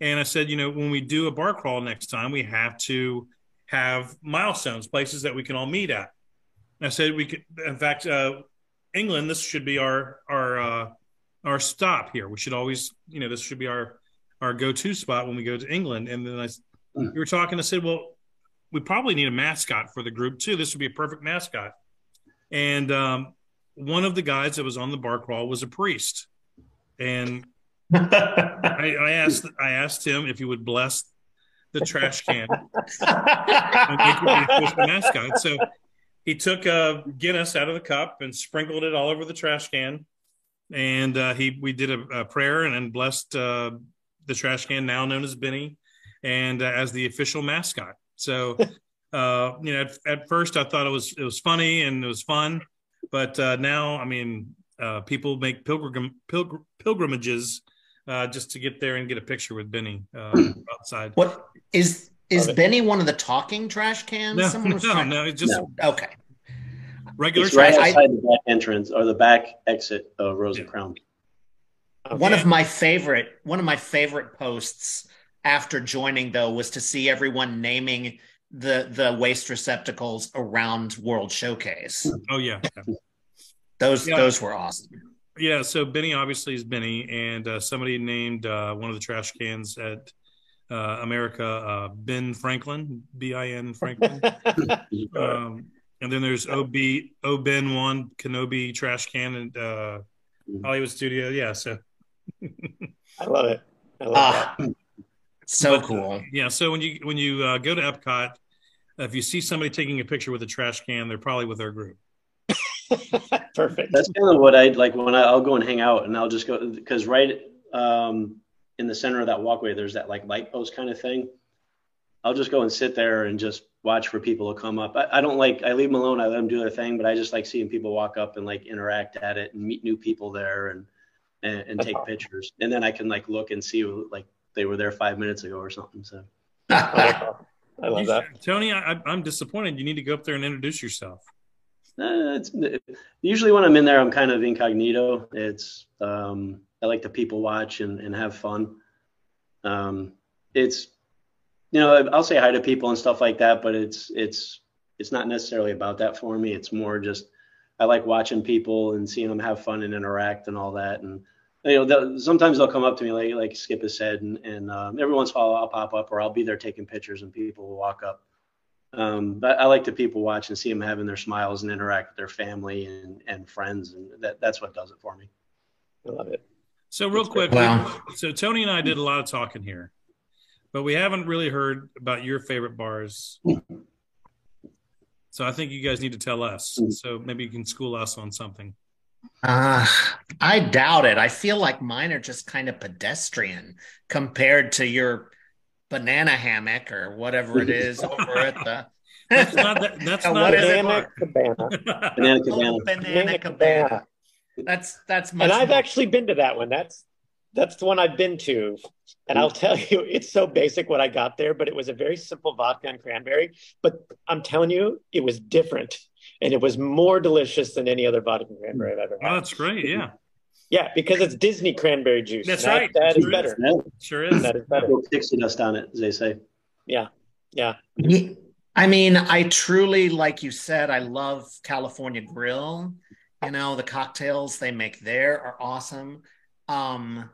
And I said, you know, when we do a bar crawl next time, we have to have milestones, places that we can all meet at. And I said we could, in fact, uh, England, this should be our our uh, our stop here. We should always, you know, this should be our our go to spot when we go to England. And then I, we were talking. I said, well, we probably need a mascot for the group too. This would be a perfect mascot. And um, one of the guys that was on the bar crawl was a priest, and I, I asked I asked him if he would bless the trash can and make it the mascot. So he took a Guinness out of the cup and sprinkled it all over the trash can, and uh, he we did a, a prayer and then blessed uh, the trash can, now known as Benny, and uh, as the official mascot. So. Uh, you know, at, at, first I thought it was it was funny and it was fun, but uh, now I mean, uh, people make pilgrim, pilgr- pilgrimages uh, just to get there and get a picture with Benny uh, outside. What is is Love. Benny one of the talking trash cans? No, Someone was no, trying- no, it's just No. Okay. regular It's right trash. I- outside the back entrance or the back exit of Rose & Crown. One Okay. of my favorite one of my favorite posts after joining though was to see everyone naming the the waste receptacles around World Showcase. Oh yeah, yeah. Those Yeah. those were awesome. Yeah, So Benny obviously is Benny, and uh, somebody named uh, one of the trash cans at uh, America uh, Ben Franklin, B I N Franklin. um, and then there's OB O Ben one Kenobi trash can and uh, Hollywood Studio. Yeah, so I love it. I love Ah, so But, cool. yeah. So when you when you uh, go to Epcot, if you see somebody taking a picture with a trash can, they're probably with our group. Perfect. That's kind of what I'd like when I, I'll go and hang out and I'll just go because right um, in the center of that walkway, there's that like light post kind of thing. I'll just go and sit there and just watch for people to come up. I, I don't like, I leave them alone. I let them do their thing, but I just like seeing people walk up and like interact at it and meet new people there and, and, and take pictures. And then I can like look and see like they were there five minutes ago or something. So I love You- that. Tony, I, I- I'm disappointed. You need to go up there and introduce yourself. Uh, it's usually when I'm in there, I'm kind of incognito. It's um, I like to people watch and, and have fun. Um, it's you know I'll say hi to people and stuff like that, but it's it's it's not necessarily about that for me. It's more just I like watching people and seeing them have fun and interact and all that. And you know they'll- sometimes they'll come up to me like like Skip has said, and, and um, every once in a while I'll pop up or I'll be there taking pictures and people will walk up. Um, but I like to people watch and see them having their smiles and interact with their family and, and friends, and that, that's what does it for me. I love it. So real quick, Wow. so Tony and I did a lot of talking here, but we haven't really heard about your favorite bars. So I think you guys need to tell us. So maybe you can school us on something. Uh, I doubt it. I feel like mine are just kind of pedestrian compared to your banana hammock or whatever it is over at the. That's not that, that's not what is it? Banana cabana. Banana Oh, Cabana. banana Banana cabana. cabana. That's that's much And I've more- actually been to that one. That's that's the one I've been to. And I'll tell you, it's so basic what I got there, but it was a very simple vodka and cranberry. But I'm telling you, it was different. And it was more delicious than any other vodka and cranberry I've ever Oh, had. that's great. Yeah, Yeah, because it's Disney cranberry juice. That's and that- right. That is Sure is. better. Yeah, sure is. That is better. put pixie dust on it, as they say. Yeah. Yeah. I mean, I truly, like you said, I love California Grill. You know, the cocktails they make there are awesome. Um,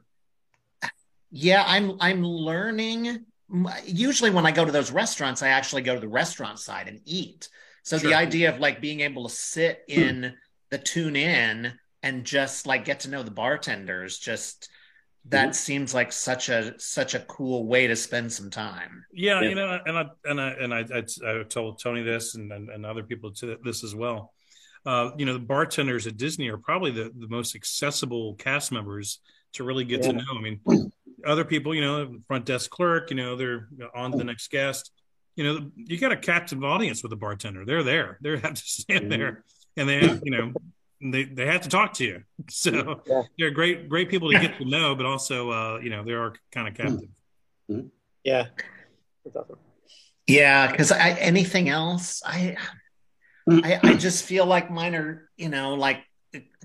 yeah, I'm I'm learning. Usually, when I go to those restaurants, I actually go to the restaurant side and eat. So Sure. the idea of like being able to sit in the Tune-In and just like get to know the bartenders, just that seems like such a such a cool way to spend some time. Yeah, Yeah. you know, and I and I and I, I, I told Tony this and, and and other people to this as well. uh, you know, the bartenders at Disney are probably the, the most accessible cast members to really get to know. I mean, other people, you know, front desk clerk, you know, they're on to the next guest. You know, you got a captive audience with a bartender. They're there. They have to stand mm-hmm. there, and they, have, you know, they they have to talk to you. So Yeah. they're great great people to get to know, but also, uh, you know, they are kind of mm-hmm. captive. Mm-hmm. Yeah. That's awesome. Yeah, because I anything else, I, I I just feel like mine are, you know, like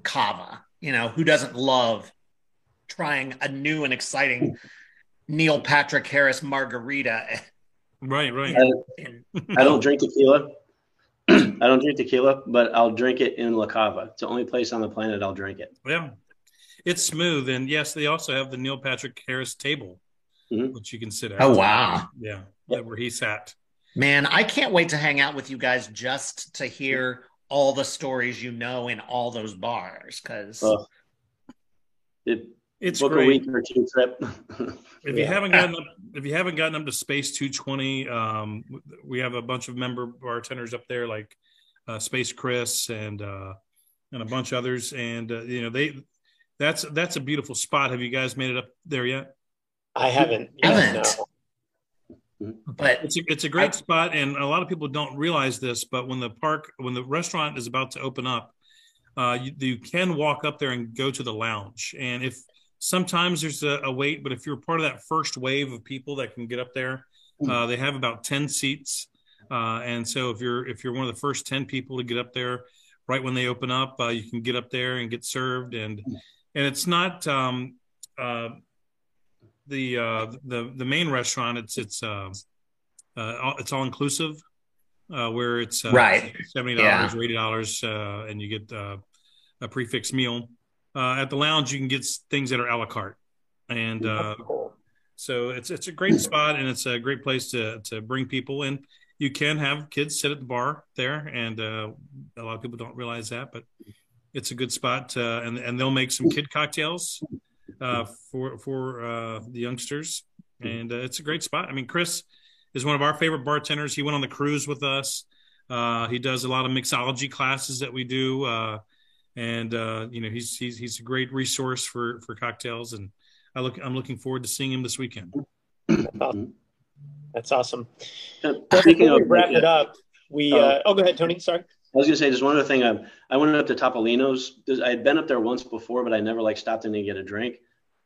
Kava. You know, who doesn't love trying a new and exciting Neil Patrick Harris margarita? Right, right. And- I don't drink tequila. I don't drink tequila, but I'll drink it in La Cava. It's the only place on the planet I'll drink it. Yeah, it's smooth, and yes, they also have the Neil Patrick Harris table, Mhm. which you can sit at. oh wow, yeah, where he sat. man! I can't wait to hang out with you guys just to hear all the stories you know in all those bars. Because Well, It, It's book a great. week or two trip. If you haven't gotten up, if you haven't gotten up to Space 220, um, we have a bunch of member bartenders up there, like uh, Space Chris and uh, and a bunch of others, and uh, you know they. That's that's a beautiful spot. Have you guys made it up there yet? I haven't. yet, Haven't. no. but It's a, it's a great I- spot, and a lot of people don't realize this. But when the park, when the restaurant is about to open up, uh, you, you can walk up there and go to the lounge. And if sometimes there's a, a wait, but if you're part of that first wave of people that can get up there, uh, they have about ten seats. Uh, and so if you're if you're one of the first ten people to get up there, right when they open up, uh, you can get up there and get served. And and it's not um, uh, the uh, the the main restaurant. It's it's uh, uh, all- it's all inclusive, uh, where it's uh, Right. seventy dollars or eighty dollars, uh, and you get uh, a prix fixe meal. Uh, at the lounge, you can get things that are a la carte, and uh, so it's it's a great spot and it's a great place to to bring people in. You can have kids sit at the bar there, and uh, a lot of people don't realize that, but it's a good spot. Uh, and and they'll make some kid cocktails uh, for for uh, the youngsters, and uh, it's a great spot. I mean, Chris is one of our favorite bartenders. He went on the cruise with us. Uh, he does a lot of mixology classes that we do, uh, and uh, you know he's he's he's a great resource for for cocktails. And I look I'm looking forward to seeing him this weekend. That's awesome. Well, Speaking of, we wrap it up, we. Oh. Uh, oh, go ahead, Tony. Sorry. I was gonna say just one other thing. I, I went up to Topolino's. I had been up there once before, but I never like stopped in to get a drink.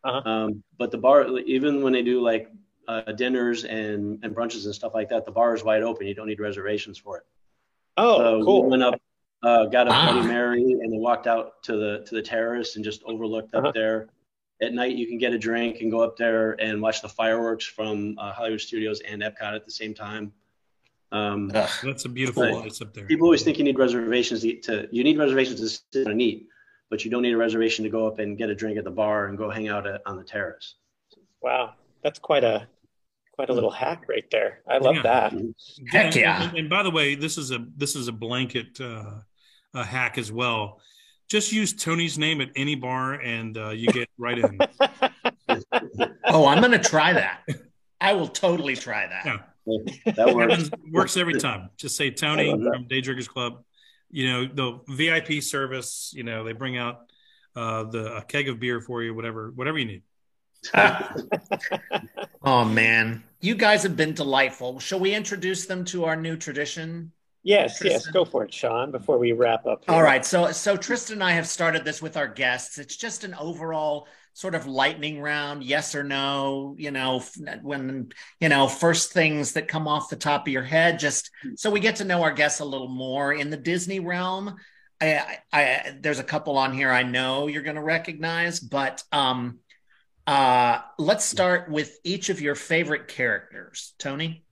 Uh-huh. Um, but the bar, even when they do like uh, dinners and, and brunches and stuff like that, the bar is wide open. You don't need reservations for it. Oh, So cool. We went up, uh, got a Ah. Bloody Mary, and then walked out to the to the terrace and just overlooked up Uh-huh. there. At night, you can get a drink and go up there and watch the fireworks from uh, Hollywood Studios and Epcot at the same time. Um, That's a beautiful Right. place up there. people always think you need reservations to, to you need reservations to sit and eat, but you don't need a reservation to go up and get a drink at the bar and go hang out at, on the terrace. Wow, that's quite a quite a little hack right there. I love Yeah. that. Heck yeah. And, and by the way, this is a this is a blanket uh, a hack as well. Just use Tony's name at any bar, and uh, you get right in. oh, I'm gonna try that. I will totally try that. Yeah. That works. Works every time. Just say Tony I love that. from Day Drinkers Club. You know the VIP service. You know they bring out uh, the a keg of beer for you, whatever whatever you need. Oh man, you guys have been delightful. Shall we introduce them to our new tradition? Yes, yes. Go for it, Sean. Before we wrap up. here. All right, so so Tristan and I have started this with our guests. It's just an overall sort of lightning round, yes or no. You know, when you know first things that come off the top of your head, just so we get to know our guests a little more in the Disney realm. I, I, I there's a couple on here I know you're going to recognize, but um, uh, let's start with each of your favorite characters. Tony,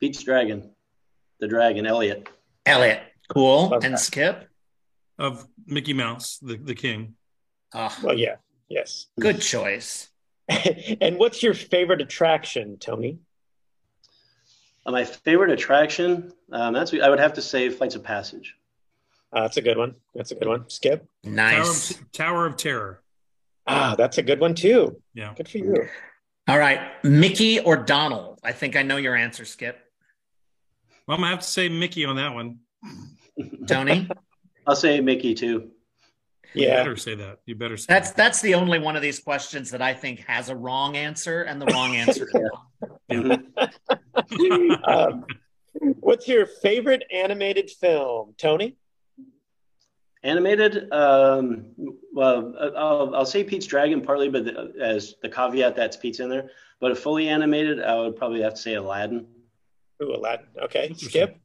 Pete's Dragon, the dragon, Elliot. Elliot, cool, Love and that. Skip. Of Mickey Mouse, the the king. Oh, Well, yeah. Yes. good choice. and what's your favorite attraction, Tony? Uh, my favorite attraction, um, that's I would have to say Flights of Passage. Uh, that's a good one. That's a good one. Skip. Nice. Tower of, Tower of Terror. Ah, that's a good one too. Yeah. Good for you. All right, Mickey or Donald? I think I know your answer, Skip. Well, I'm gonna have to say Mickey on that one. Tony? I'll say Mickey too. You Yeah. better say that. You better say That's that. that's the only one of these questions that I think has a wrong answer, and the wrong answer is wrong. Mhm. um, what's your favorite animated film, Tony? Animated, um, well, I'll, I'll say Pete's Dragon partly, but the, as the caveat that's Pete's in there. But a fully animated, I would probably have to say Aladdin. Ooh, Aladdin. Okay, Skip.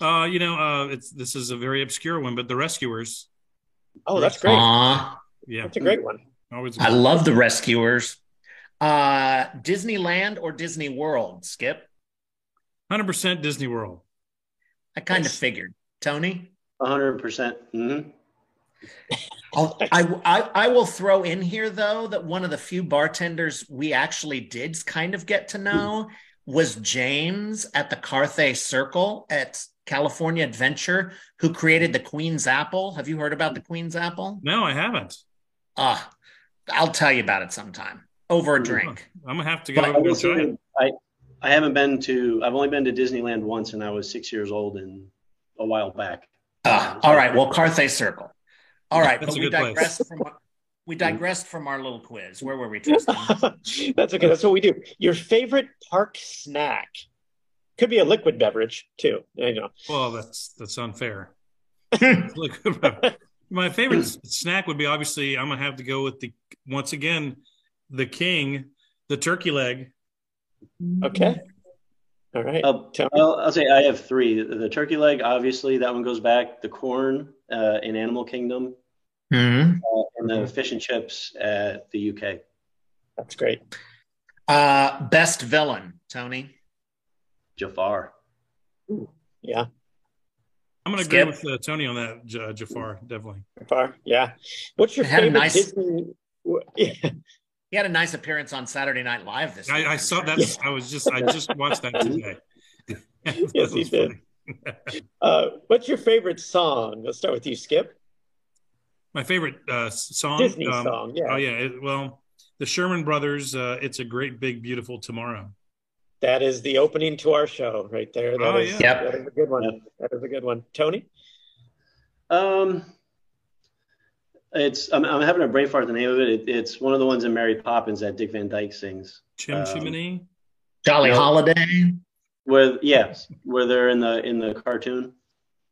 Uh, you know, uh, it's this is a very obscure one, but The Rescuers. Oh, that's great. Aw, Yeah, That's a great one. always. I love the Rescuers. Uh, Disneyland or Disney World, Skip? Hundred percent Disney World. I kind of figured. Tony? 100%. percent hmm I'll, I, I, I will throw in here, though, that one of the few bartenders we actually did kind of get to know was James at the Carthay Circle at California Adventure, who created the Queen's Apple. Have you heard about the Queen's Apple? No, I haven't. Ah, I'll tell you about it sometime over a drink. I'm gonna have to go. I, and go try it. I, I haven't been to, I've only been to Disneyland once and I was six years old and a while back. Ah, all right. Well, Carthay Circle. All right, That's but a we good place. from we digressed from our little quiz. Where were we, Tristan? that's okay. That's what we do. Your favorite park snack could be a liquid beverage too. I know. Well, that's that's unfair. My favorite snack would be obviously I'm gonna have to go with the once again the king, the turkey leg. Okay. All right. I'll, Tell me. I'll, I'll say I have three. The turkey leg, obviously, that one goes back. The corn uh, in Animal Kingdom, Mhm. uh, and the fish and chips at the UK. That's great. Uh, best villain, Tony. Jafar. Yeah. I'm gonna Skip. agree with uh, Tony on that, J- Jafar. Definitely. Far. Yeah. What's your It had a favorite nice- Disney? Yeah. He had a nice appearance on Saturday Night Live this. I, I saw sure. that. I was just I just watched that today. Yes, he did. Uh, what's your favorite song? Let's start with you, Skip. My favorite uh, song. Disney um, song. Yeah. Oh yeah. It, well, the Sherman Brothers. Uh, it's a great, big, beautiful tomorrow. That is the opening to our show right there. That Oh, is- yeah. that is a good one. Yep. That is a good one. Tony? Um, it's I'm, I'm having a brain fart. The name of it. it. It's one of the ones in Mary Poppins that Dick Van Dyke sings. Chim Um, Chimney. Jolly No. Holiday. Where yes, where they're in the in the cartoon.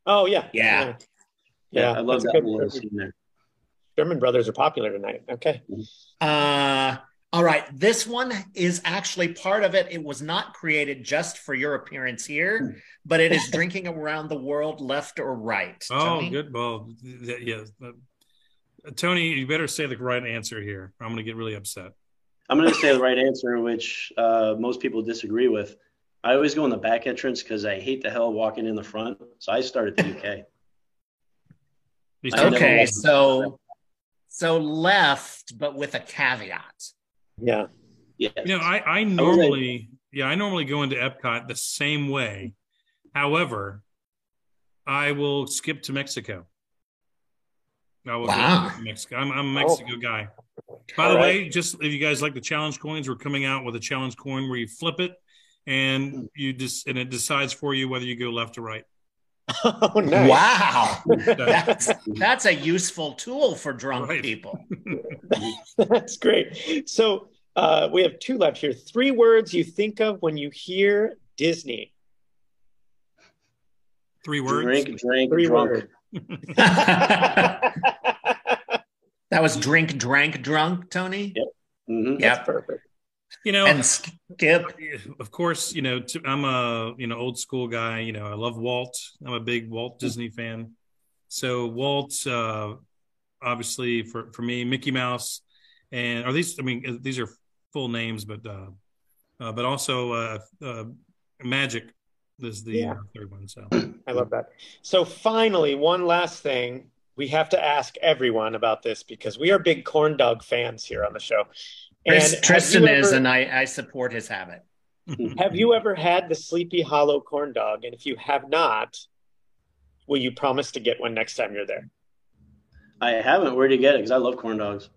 Oh, yeah. Yeah. Yeah. I love that's that little scene there. Sherman Brothers are popular tonight. Okay. Uh, all right. This one is actually part of it. It was not created just for your appearance here, but it is drinking around the world left or right. Oh, good. Well, th- th- yeah. Uh, Tony, you better say the right answer here. or I'm going to get really upset. I'm going to say the right answer, which uh, most people disagree with. I always go in the back entrance because I hate the hell walking in the front. So I start at the UK. These I two- never Okay, liked- so so left, but with a caveat. Yeah. Yes. You know, I, I was normally, yeah, I normally go into Epcot the same way. However, I will skip to Mexico. I will Wow. go to Mexico. I'm, I'm a Mexico oh. guy. By All the right. way, just if you guys like the challenge coins, we're coming out with a challenge coin where you flip it and you just and it decides for you whether you go left or right. Oh, nice. Wow. That's that's a useful tool for drunk Right. people. That's great. So uh, we have two left here. Three words you think of when you hear Disney. Three words. Drink, drink, Three drunk. words. that was drink, drank, drunk, Tony. Yep. Mhm. Yeah. That's perfect. You know, And Skip. of course, you know, t- I'm a you know old school guy. You know, I love Walt. I'm a big Walt Disney fan. So Walt, uh, obviously for for me, Mickey Mouse, and are these? I mean, these are full names, but uh, uh, but also uh, uh, Magic is the Yeah. uh, third one. So I love that. So finally, one last thing. We have to ask everyone about this because we are big corn dog fans here on the show. Tris- have Tristan you is, and I, I support his habit. Have you ever had the Sleepy Hollow corn dog? And if you have not, will you promise to get one next time you're there? I haven't. Where do you get it? Because I love corn dogs.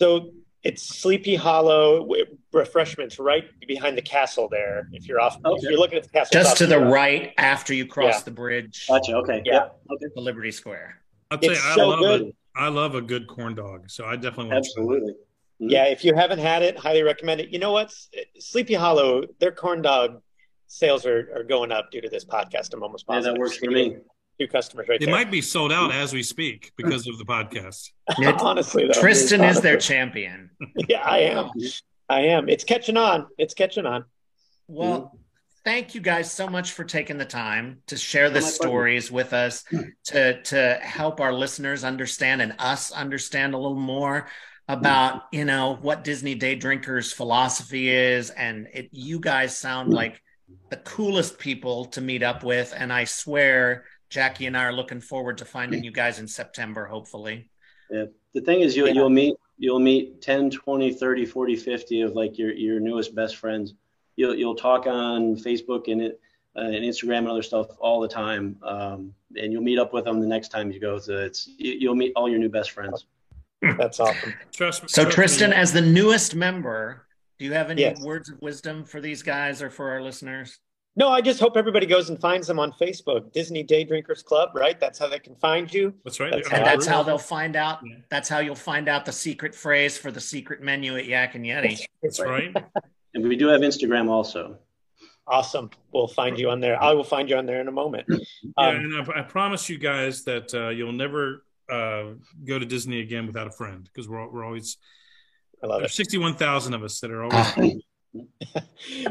So it's Sleepy Hollow refreshments right behind the castle there. If you're off, if you're looking at the castle, Just to the right after you cross Yeah. the bridge Gotcha. Okay. Yeah. Yep. Okay. The Liberty Square. I'll tell you, It's I so love good. it. I love a good corn dog, so I definitely want to try that. Absolutely. Mm-hmm. Yeah, if you haven't had it, highly recommend it. You know what? Sleepy Hollow, their corn dog sales are, are going up due to this podcast. I'm almost positive. Yeah, that works for me. Two customers right It there. might be sold out as we speak because of the podcast. Honestly, though, Tristan is their champion. Yeah, I am. I am. It's catching on. It's catching on. Well, mm-hmm. Thank you guys so much for taking the time to share the stories with us, hmm. to to help our listeners understand and us understand a little more hmm. about you know what Disney Day Drinkers philosophy is, and it. You guys sound hmm. like the coolest people to meet up with, and I swear. Jackie and I are looking forward to finding you guys in September, hopefully. yeah. The thing is, you'll, Yeah. you'll meet you'll meet 10, 20, 30, 40, 50 of like your, your newest best friends. You'll you'll talk on Facebook and it uh, and Instagram and other stuff all the time, um, and you'll meet up with them the next time you go. So it's you- you'll meet all your new best friends. That's awesome. Trust me. So, trust Tristan, me. as the newest member, do you have any Yes. words of wisdom for these guys or for our listeners? No, I just hope everybody goes and finds them on Facebook, Disney Day Drinkers Club, right? That's how they can find you. that's right. That's And how- that's how they'll find out. Yeah. That's how you'll find out the secret phrase for the secret menu at Yak and Yeti. That's right. And we do have Instagram also. Awesome. We'll find you on there. I will find you on there in a moment. Yeah, Um, and I, I promise you guys that uh, you'll never uh, go to Disney again without a friend because we're we're always I love there's sixty one thousand of us that are always.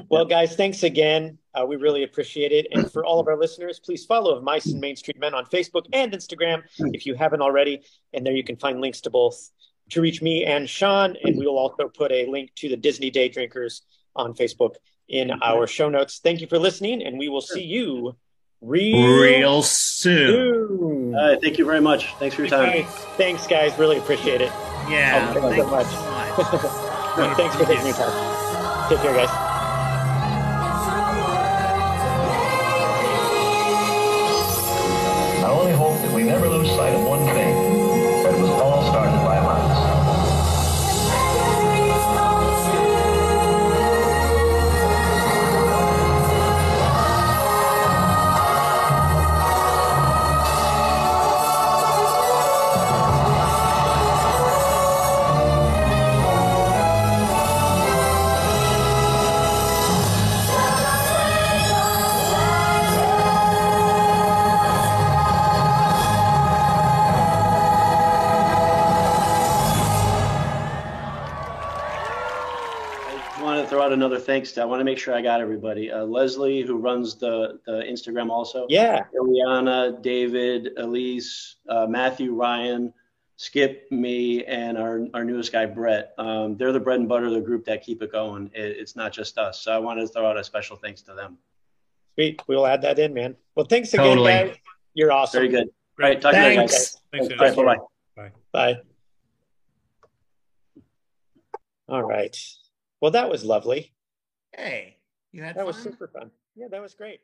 Well, guys, thanks again. Uh, we really appreciate it. And for all of our listeners, please follow Mice and Main Street Men on Facebook and Instagram if you haven't already. And there you can find links to both to reach me and Sean. And we will also put a link to the Disney Day Drinkers on Facebook in our show notes. Thank you for listening, and we will see you real, Real soon. soon. All right, thank you very much. Thanks for your time. Thanks, thanks, guys. Really appreciate it. Yeah. Oh, Thank thanks so so much. thanks for taking your time. Take care, guys. I only hope that we never lose sight of one another thanks to. I want to make sure I got everybody. Uh, Leslie, who runs the the Instagram, also. Yeah. Ileana, David, Elise, uh, Matthew, Ryan, Skip, me, and our, our newest guy, Brett. Um, they're the bread and butter of the group that keep it going. It, it's not just us. So I wanted to throw out a special thanks to them. Sweet. We'll add that in, man. Well, thanks again, Totally. guys. You're awesome. Very good. All right. Talk to you guys. Thanks. Thanks, All guys. right. Bye-bye. Bye. All right. Well, that was lovely. Hey, you had That fun? was super fun. Yeah, that was great.